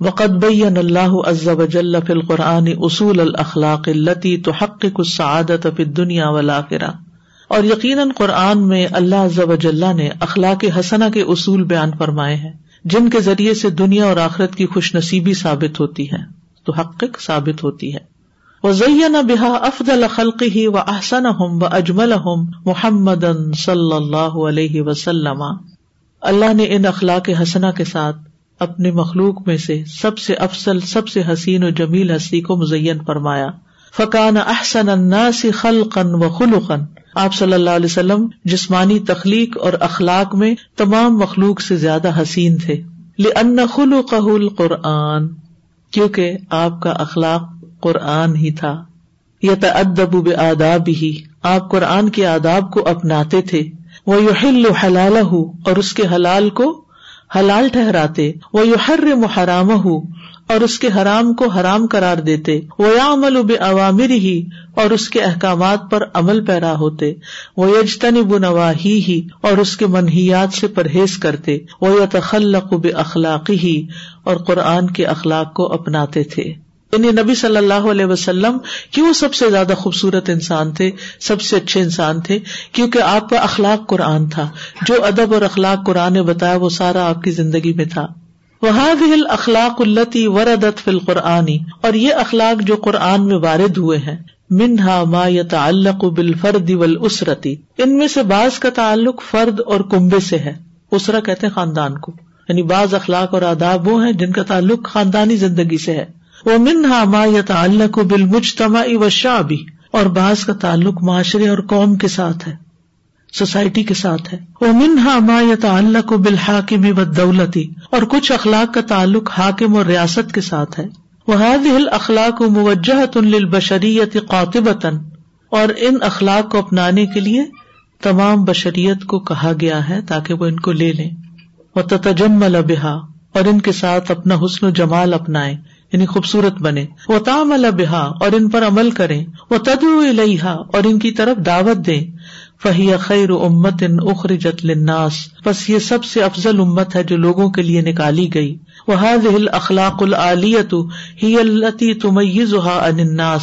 وقت بین اللہ عز وجل فی القرآن اصول الاخلاق التی تو حق السعادت فی الدنیا والآخرہ۔ اور یقیناً قرآن میں اللہ عز وجل نے اخلاق حسنہ کے اصول بیان فرمائے ہیں۔ جن کے ذریعے سے دنیا اور آخرت کی خوش نصیبی ثابت ہوتی ہے، تو حقیق ثابت ہوتی ہے۔ وہ بحا افضل خلق ہی و احسن ہم و اجمل ہم محمد صلی اللہ علیہ وسلم۔ اللہ نے ان اخلاق حسنا کے ساتھ اپنے مخلوق میں سے سب سے افسل سب سے حسین و جمیل ہستی کو مزین فرمایا۔ فقان احسن الناس خلقن و خلقن آپ صلی اللہ علیہ وسلم جسمانی تخلیق اور اخلاق میں تمام مخلوق سے زیادہ حسین تھے۔ لن خلو قل قرآن کیونکہ آپ کا اخلاق قرآن ہی تھا۔ یا ادب آداب ہی آپ قرآن کے آداب کو اپناتے تھے۔ وہ یو ہل حلال اور اس کے حلال کو حلال ٹھہراتے۔ وہ یو ہر محرام ہوں اور اس کے حرام کو حرام قرار دیتے۔ وہ یا عمل اب عوامر ہی اور اس کے احکامات پر عمل پیرا ہوتے۔ وہ یجتن نواہی ہی اور اس کے منحیات سے پرہیز کرتے۔ وہ یا تخلق اخلاقی ہی اور قرآن کے اخلاق کو اپناتے تھے۔ یعنی نبی صلی اللہ علیہ وسلم کیوں سب سے زیادہ خوبصورت انسان تھے، سب سے اچھے انسان تھے؟ کیونکہ آپ کا اخلاق قرآن تھا۔ جو ادب اور اخلاق قرآن نے بتایا، وہ سارا آپ کی زندگی میں تھا۔ وہ اخلاق التی وردت فل قرآنی اور یہ اخلاق جو قرآن میں وارد ہوئے ہیں، منہا ما تعلق بال فرد اسرتی ان میں سے بعض کا تعلق فرد اور کنبے سے ہے۔ اسرا کہتے ہیں خاندان کو۔ یعنی بعض اخلاق اور آداب وہ ہیں جن کا تعلق خاندانی زندگی سے ہے۔ وہ منہا ما یا تعلق بال مجتما و اور بعض کا تعلق معاشرے اور قوم کے ساتھ ہے۔ سوسائٹی کے ساتھ ہے۔ وہ منہا ما یا تعلق کو بالحاکم و دولتی اور کچھ اخلاق کا تعلق حاکم اور ریاست کے ساتھ ہے۔ وہ ہل اخلاق و موجہ بشریت قاتبتاً اور ان اخلاق کو اپنانے کے لیے تمام بشریت کو کہا گیا ہے تاکہ وہ ان کو لے لیں۔ وہ تجمل بحا اور ان کے ساتھ اپنا حسن و جمال اپنائے یعنی خوبصورت بنے وہ تام البہا اور ان پر عمل کریں۔ وہ تدو الحا اور ان کی طرف دعوت دیں۔ فہی خیر امت ان اخرجت لناس بس یہ سب سے افضل امت ہے جو لوگوں کے لیے نکالی گئی۔ وہ حاضل اخلاق العلیت ہی التی تمیز اناس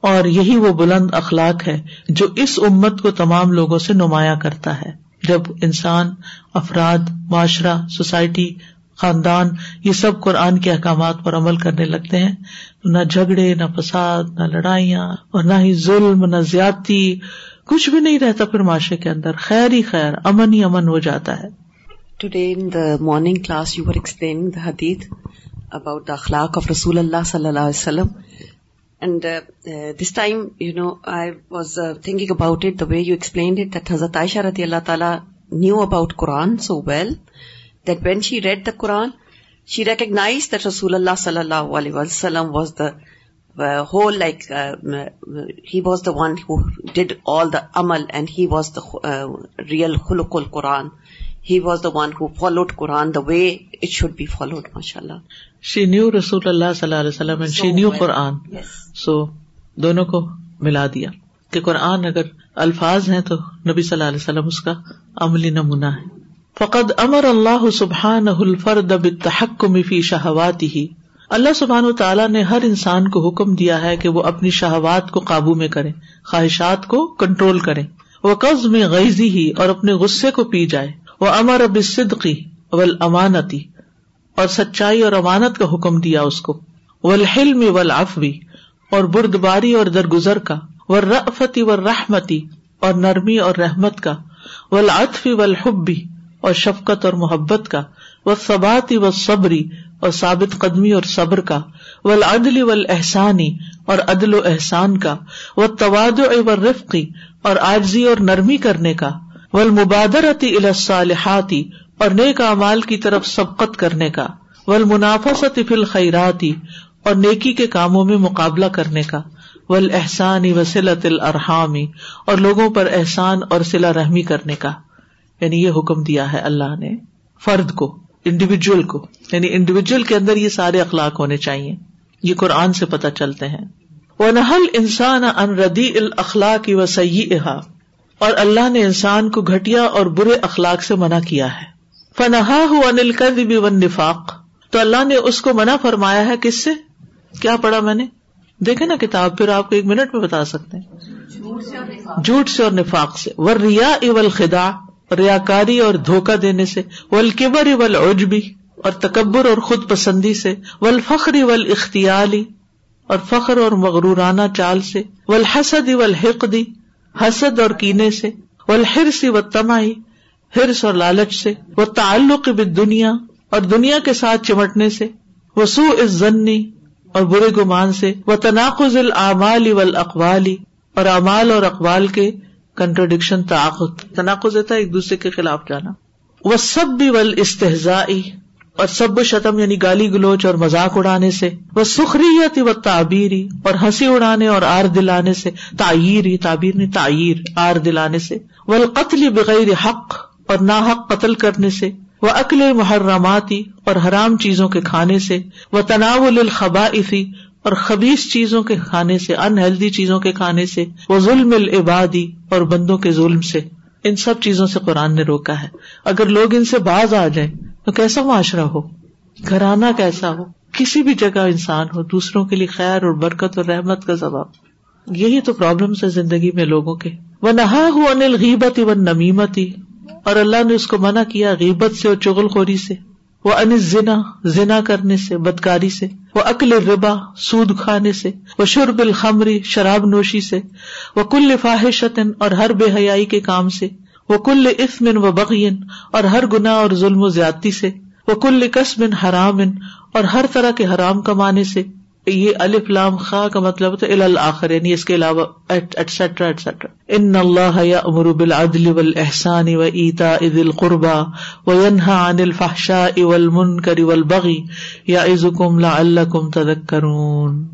اور یہی وہ بلند اخلاق ہے جو اس امت کو تمام لوگوں سے نمایاں کرتا ہے۔ جب انسان، افراد، معاشرہ، سوسائٹی، خاندان، یہ سب قرآن کے احکامات پر عمل کرنے لگتے ہیں نہ جھگڑے، نہ فساد، نہ لڑائیاں، اور نہ ہی ظلم، نہ زیادتی کچھ بھی نہیں رہتا پھر معاشرے کے اندر۔ خیر ہی خیر، امن ہی امن ہو جاتا ہے۔ Today in the morning class you are explain the حدیت about the اخلاق آف رسول اللہ صلی اللہ علیہ وسلم and this time you know I was thinking about it the way you explained it اللہ تعالیٰ knew about Quran so well that when she read the Quran she recognise that رسول اللہ صلی اللہ علیہ وسلم was the whole like he was the one who did all the امل and he was the real خلق real قرآن قرآن شینیو رسول اللہ صلی اللہ علیہ وسلم شی نیو قرآن سو دونوں کو ملا دیا کہ قرآن اگر الفاظ ہیں تو نبی صلی اللہ علیہ وسلم اس کا عملی نمونہ ہے فقد امر اللہ سبحان الفرد بحک مفی شاہ ہی اللہ سبحان تعالیٰ نے ہر انسان کو حکم دیا ہے کہ وہ اپنی شہوات کو قابو میں کرے، خواہشات کو کنٹرول کرے۔ وہ قبض میں غیزی ہی اور اپنے غصے کو پی جائے۔ وہ امر اب صدقی والامانتی اور سچائی اور امانت کا حکم دیا اس کو۔ والحلم والعفوی اور بردباری اور درگزر کا۔ والرأفتی والرحمتی اور نرمی اور رحمت کا۔ والعطف والحبی اور شفقت اور محبت کا۔ والثباتی والصبری اور ثابت قدمی اور صبر کا، والعدل والاحسانی اور عدل و احسان کا، والتواضع والرفقی اور عاجزی اور نرمی کرنے کا والمبادرتی الى الصالحاتی اور نیک اعمال کی طرف سبقت کرنے کا والمنافست فی الخیراتی اور نیکی کے کاموں میں مقابلہ کرنے کا ول احسانی وسیلت الرحامی اور لوگوں پر احسان اور سلا رحمی کرنے کا۔ یعنی یہ حکم دیا ہے اللہ نے فرد کو۔ انڈیویجل کو. یعنی انڈیویجل کے اندر یہ سارے اخلاق ہونے چاہیے. یہ قرآن سے پتہ چلتے ہیں. وہ نہل انسان ان ردی الاخلاق و اور اللہ نے انسان کو گھٹیا اور برے اخلاق سے منع کیا ہے. فنہا انل کذب تو اللہ نے اس کو منع فرمایا ہے کس سے؟ کیا پڑھا میں نے؟ دیکھے نا کتاب، پھر آپ کو ایک منٹ میں بتا سکتے ہیں. جھوٹ سے اور نفاق سے. ور ریا اول خدا ریا کاری اور دھوکہ دینے سے ولکبر اول عجبی اور تکبر اور خود پسندی سے ولفخری ول اختیالی اور فخر اور مغرورانہ چال سے ول حسد اول حسد اور کینے سے ولحرسی و تمائی ہرس اور لالچ سے وہ تعلق بد دنیا اور دنیا کے ساتھ چمٹنے سے وہ سو اس ضنی اور برے گمان سے وہ تناقض العمال والاقوالی اور اعمال اور اقوال کے کنٹروڈکشن تعاقت تناقض ہوتا ہے ایک دوسرے کے خلاف جانا۔ وہ سب بھی ول استحزائی اور سب و شتم یعنی گالی گلوچ اور مذاق اڑانے سے۔ وہ سخریت و تعبیری اور ہنسی اڑانے اور آر دلانے سے۔ تعیری تعبیر نہیں تعیر آر دلانے سے۔ وہ قتل بغیر حق، اور نا حق قتل کرنے سے۔ وہ عقل محرماتی اور حرام چیزوں کے کھانے سے۔ وہ تناول الخبائفی اور خبیص چیزوں کے کھانے سے، انہیلدی چیزوں کے کھانے سے، وہ ظلم العبادی اور بندوں کے ظلم سے۔ ان سب چیزوں سے قرآن نے روکا ہے۔ اگر لوگ ان سے باز آ جائیں، تو کیسا معاشرہ ہو؟ گھرانہ کیسا ہو؟ کسی بھی جگہ انسان ہو، دوسروں کے لیے خیر اور برکت اور رحمت کا ضواب یہی تو پرابلم ہے زندگی میں لوگوں کے۔ وہ نہا ہو انل غیبت و نمیمتی اور اللہ نے اس کو منع کیا غیبت سے اور چغل خوری سے۔ وہ ان زنا زنا کرنے سے، بدکاری سے، وہ عقل ربا سود کھانے سے، وہ شرب الخمری شراب نوشی سے، وہ کل فاحشتن اور ہر بے حیائی کے کام سے، وہ کل عفمن و بغین اور ہر گنا اور ظلم و زیادتی سے، وہ کل قسم حرام اور ہر طرح کے حرام کمانے سے یہ الف لام خا کا مطلب تو الآخر یعنی اس کے علاوہ ایٹسٹرا ایٹسٹرا ان اللہ امر بالعدل والاحسان و ایتا عد القربا و ینہا عن الفحشاء والمنکر والبغی یعظکم لعلکم تذکرون.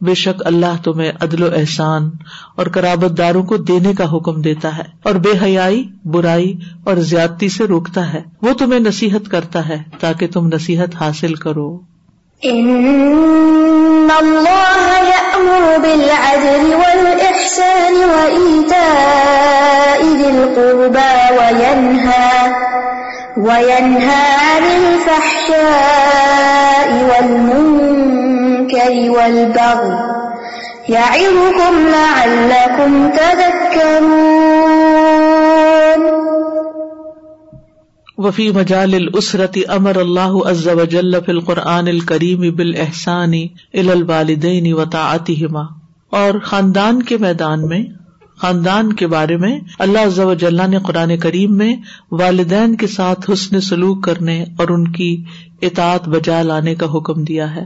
بے شک اللہ تمہیں عدل و احسان اور کرابت داروں کو دینے کا حکم دیتا ہے اور بے حیائی، برائی اور زیادتی سے روکتا ہے۔ وہ تمہیں نصیحت کرتا ہے تاکہ تم نصیحت حاصل کرو۔ إن الله يأمر بالعدل والإحسان وإيتاء ذي القربى وينهى وينهى عن الفحشاء والمنكر والبغي يعظكم لعلكم تذكرون وفی مجال الاسرت امر اللہ عز وجل فی القرآن الکریم بالاحسان الى الوالدین و اور خاندان کے میدان میں، خاندان کے بارے میں اللہ جل نے قرآن کریم میں والدین کے ساتھ حسن سلوک کرنے اور ان کی اطاعت بجا لانے کا حکم دیا ہے۔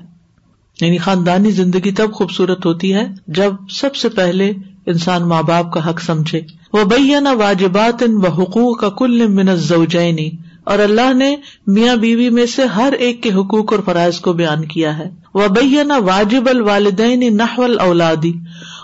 یعنی خاندانی زندگی تب خوبصورت ہوتی ہے جب سب سے پہلے انسان ماں باپ کا حق سمجھے۔ وہ بینا واجبات ان و حقوق کا کل منت زوجینی اور اللہ نے میاں بیوی میں سے ہر ایک کے حقوق اور فرائض کو بیان کیا ہے۔ وہ بینا واجب الوالدین نحول اولادی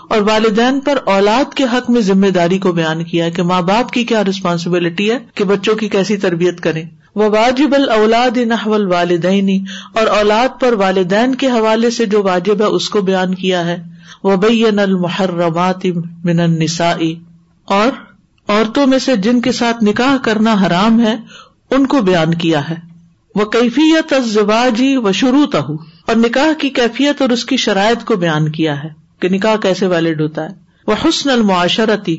اور والدین پر اولاد کے حق میں ذمہ داری کو بیان کیا کہ ماں باپ کی کیا ریسپانسبلٹی ہے کہ بچوں کی کیسی تربیت کریں۔ وہ واجب الاولاد نحول والدینی اور اولاد پر والدین کے حوالے سے جو واجب ہے اس کو بیان کیا ہے۔ وہ بین المحرمات من النسائی اور عورتوں میں سے جن کے ساتھ نکاح کرنا حرام ہے، ان کو بیان کیا ہے۔ وہ کیفیت ازواجی و شروع اور نکاح کی کیفیت اور اس کی شرائط کو بیان کیا ہے کہ نکاح کیسے ویلڈ ہوتا ہے۔ وہ حسن المعاشرتی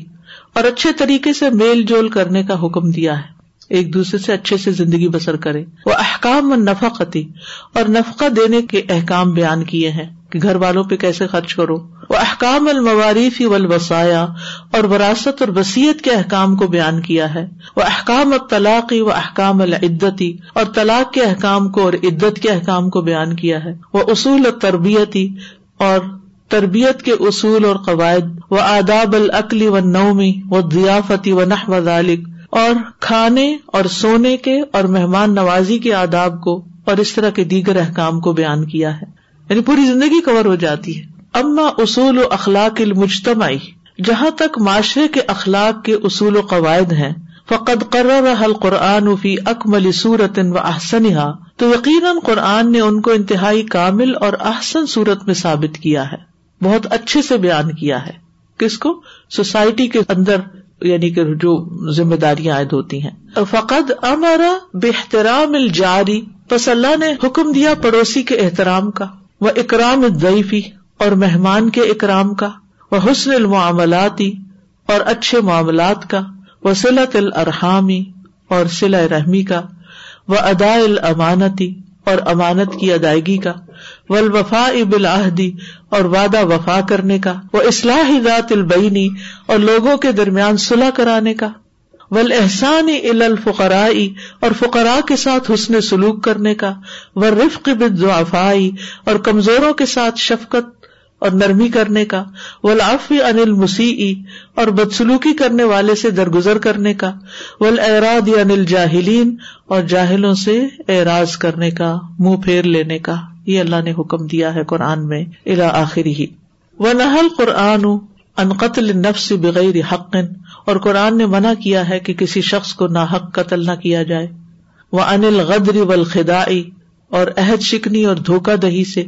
اور اچھے طریقے سے میل جول کرنے کا حکم دیا ہے۔ ایک دوسرے سے اچھے سے زندگی بسر کرے۔ وہ احکام و نفقتی اور نفقہ دینے کے احکام بیان کیے ہیں۔ کہ گھر والوں پہ کیسے خرچ کرو وہ احکام المواریفی والوسایا اور وراثت اور وسیعت کے احکام کو بیان کیا ہے۔ وہ احکام الطلاقی و احکام العدتی اور طلاق کے احکام کو اور عدت کے احکام کو بیان کیا ہے۔ وہ اصول تربیتی اور تربیت کے اصول اور قواعد۔ و آداب العقلی و نومی و ضیافتی و نح و ذالک۔ اور کھانے اور سونے کے اور مہمان نوازی کے آداب کو اور اس طرح کے دیگر احکام کو بیان کیا ہے۔ یعنی پوری زندگی کور ہو جاتی ہے۔ اما اصول و اخلاق المجتمعی، جہاں تک معاشرے کے اخلاق کے اصول و قواعد ہیں، فقد قرر حل قرآن فی اکمل صورت و احسنہ تو یقیناً قرآن نے ان کو انتہائی کامل اور احسن صورت میں ثابت کیا ہے۔ بہت اچھے سے بیان کیا ہے۔ کس کو؟ سوسائٹی کے اندر یعنی کہ جو ذمہ داریاں عائد ہوتی ہیں۔ فقط امرا بحترام الجاری، پس اللہ نے حکم دیا پڑوسی کے احترام کا۔ وہ اکرام ضعیفی اور مہمان کے اکرام کا وہ حسن المعاملاتی اور اچھے معاملات کا وہ سلط الرحامی اور سلا رحمی کا وہ ادا الامانتی اور امانت کی ادائیگی کا ولوفا بلاحدی اور وعدہ وفا کرنے کا وہ اصلاح ذات البینی اور لوگوں کے درمیان صلاح کرانے کا۔ ول احسان الفقرائی اور فقراء کے ساتھ حسن سلوک کرنے کا وہ رفق بدعفائی اور کمزوروں کے ساتھ شفقت اور نرمی کرنے کا ولاف انل مسیح اور بدسلوکی کرنے والے سے درگزر کرنے کا ول اراد انل جاہلین اور جاہلوں سے اعراض کرنے کا، منہ پھیر لینے کا۔ یہ اللہ نے حکم دیا ہے قرآن میں الا آخری ہی وہ نحل قرآن ان قتل نفس بغیر حق۔ اور قرآن نے منع کیا ہے کہ کسی شخص کو نہ حق قتل نہ کیا جائے۔ وہ انل غدری ولخدائی اور عہد شکنی اور دھوکہ دہی سے۔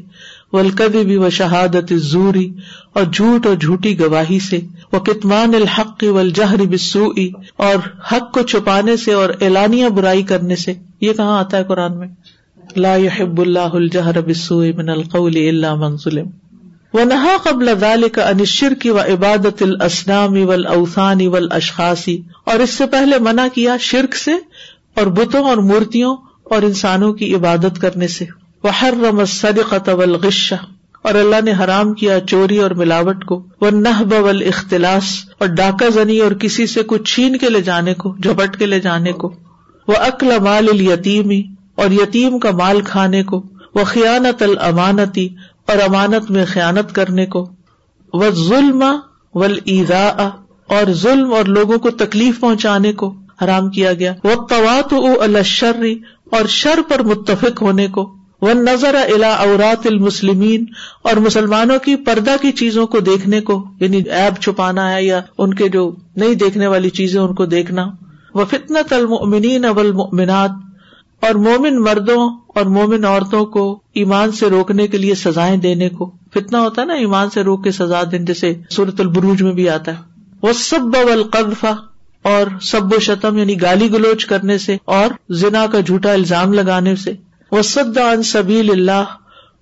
ولکبی بھی و شہادت زوری اور جھوٹ اور جھوٹی گواہی سے۔ وہ کتمان الحق والجہر بالسوء، اور حق کو چھپانے سے اور اعلانیہ برائی کرنے سے۔ یہ کہاں آتا ہے قرآن میں؟ لا يحب اللہ الجہر بالسوء من القول الا من ظلم۔ ونہا قبل ذلك عن الشرك و عبادت الاسنام والاوثان والاشخاص اور اس سے پہلے منع کیا شرک سے اور بتوں اور مورتیوں اور انسانوں کی عبادت کرنے سے۔ وہ ہر رمس صدقت اور اللہ نے حرام کیا چوری اور ملاوٹ کو۔ وہ نہ بول اختلاس اور ڈاکہ زنی اور کسی سے کچھ چھین کے لے جانے کو، جھپٹ کے لے جانے کو۔ وہ عقل مال الیتیمی اور یتیم کا مال کھانے کو۔ وہ خیانت الامانتی اور امانت میں خیانت کرنے کو۔ وہ ظلم ول اور ظلم اور لوگوں کو تکلیف پہنچانے کو حرام کیا گیا۔ وہ توات الشری اور شر پر متفق ہونے کو۔ وہ نظر الا اورات المسلمین اور مسلمانوں کی پردہ کی چیزوں کو دیکھنے کو یعنی ایب چھپانا ہے یا ان کے جو نہیں دیکھنے والی چیزیں، ان کو دیکھنا۔ وہ فتنت المنین اول منات اور مومن مردوں اور مومن عورتوں کو ایمان سے روکنے کے لیے سزائیں دینے کو فتنا ہوتا ہے نا، ایمان سے روک کے سزا دینے، جیسے سورت البروج میں بھی آتا ہے۔ وہ سب القفا اور سب و شتم یعنی گالی گلوچ کرنے سے اور زنا کا جھوٹا الزام لگانے سے۔ وہ سد ان سبیل اللہ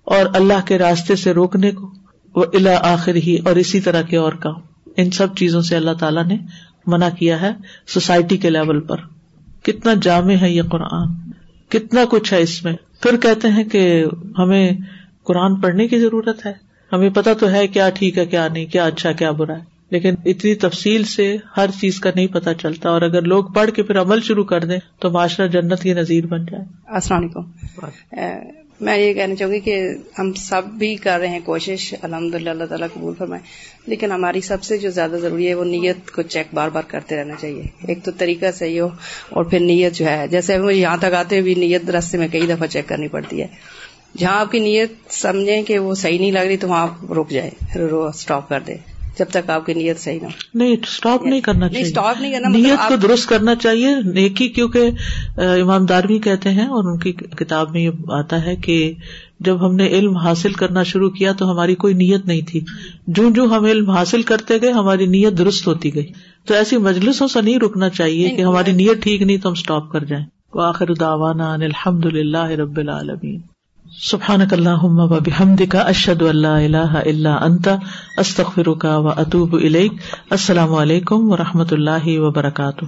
اور اللہ کے راستے سے روکنے کو۔ وہ الا آخر ہی اور اسی طرح کے اور کام۔ ان سب چیزوں سے اللہ تعالیٰ نے منع کیا ہے سوسائٹی کے لیول پر۔ کتنا جامع ہے یہ قرآن۔ کتنا کچھ ہے اس میں۔ پھر کہتے ہیں کہ ہمیں قرآن پڑھنے کی ضرورت ہے۔ ہمیں پتا تو ہے کیا ٹھیک ہے کیا نہیں کیا اچھا کیا برا ہے۔ لیکن اتنی تفصیل سے ہر چیز کا نہیں پتا چلتا۔ اور اگر لوگ پڑھ کے پھر عمل شروع کر دیں تو معاشرہ جنت کی نظیر بن جائے۔ السلام علیکم۔ میں یہ کہنا چاہوں گی کہ ہم سب بھی کر رہے ہیں کوشش الحمد للہ اللہ تعالیٰ قبول فرمائے۔ لیکن ہماری سب سے جو زیادہ ضروری ہے وہ نیت کو چیک بار بار کرتے رہنا چاہیے۔ ایک تو طریقہ صحیح ہو اور پھر نیت جو ہے، جیسے مجھے یہاں تک آتے ہوئے نیت رستے میں کئی دفعہ چیک کرنی پڑتی ہے۔ جہاں آپ کی نیت سمجھیں کہ وہ صحیح نہیں لگ رہی تو وہاں آپ رک جائیں، پھر اسٹاپ کر دیں۔ جب تک آپ کی نیت صحیح نہ نہیں اسٹاپ نہیں کرنا چاہیے۔ اسٹاپ نہیں کرنا نیت کو درست کرنا چاہیے۔ نیکی کیونکہ امام داروی کہتے ہیں اور ان کی کتاب میں یہ آتا ہے کہ جب ہم نے علم حاصل کرنا شروع کیا تو ہماری کوئی نیت نہیں تھی۔ جو جو ہم علم حاصل کرتے گئے ہماری نیت درست ہوتی گئی۔ تو ایسی مجلسوں سے نہیں رکنا چاہیے کہ ہماری نیت ٹھیک نہیں تو ہم اسٹاپ کر جائیں۔ آخر داوانا الحمد للہ رب العالمین۔ سبحان اللہ کا اشد اللہ اللہ اللہ انتا استخر کا و اطوب السلام علیکم و رحمۃ اللہ وبرکاتہ۔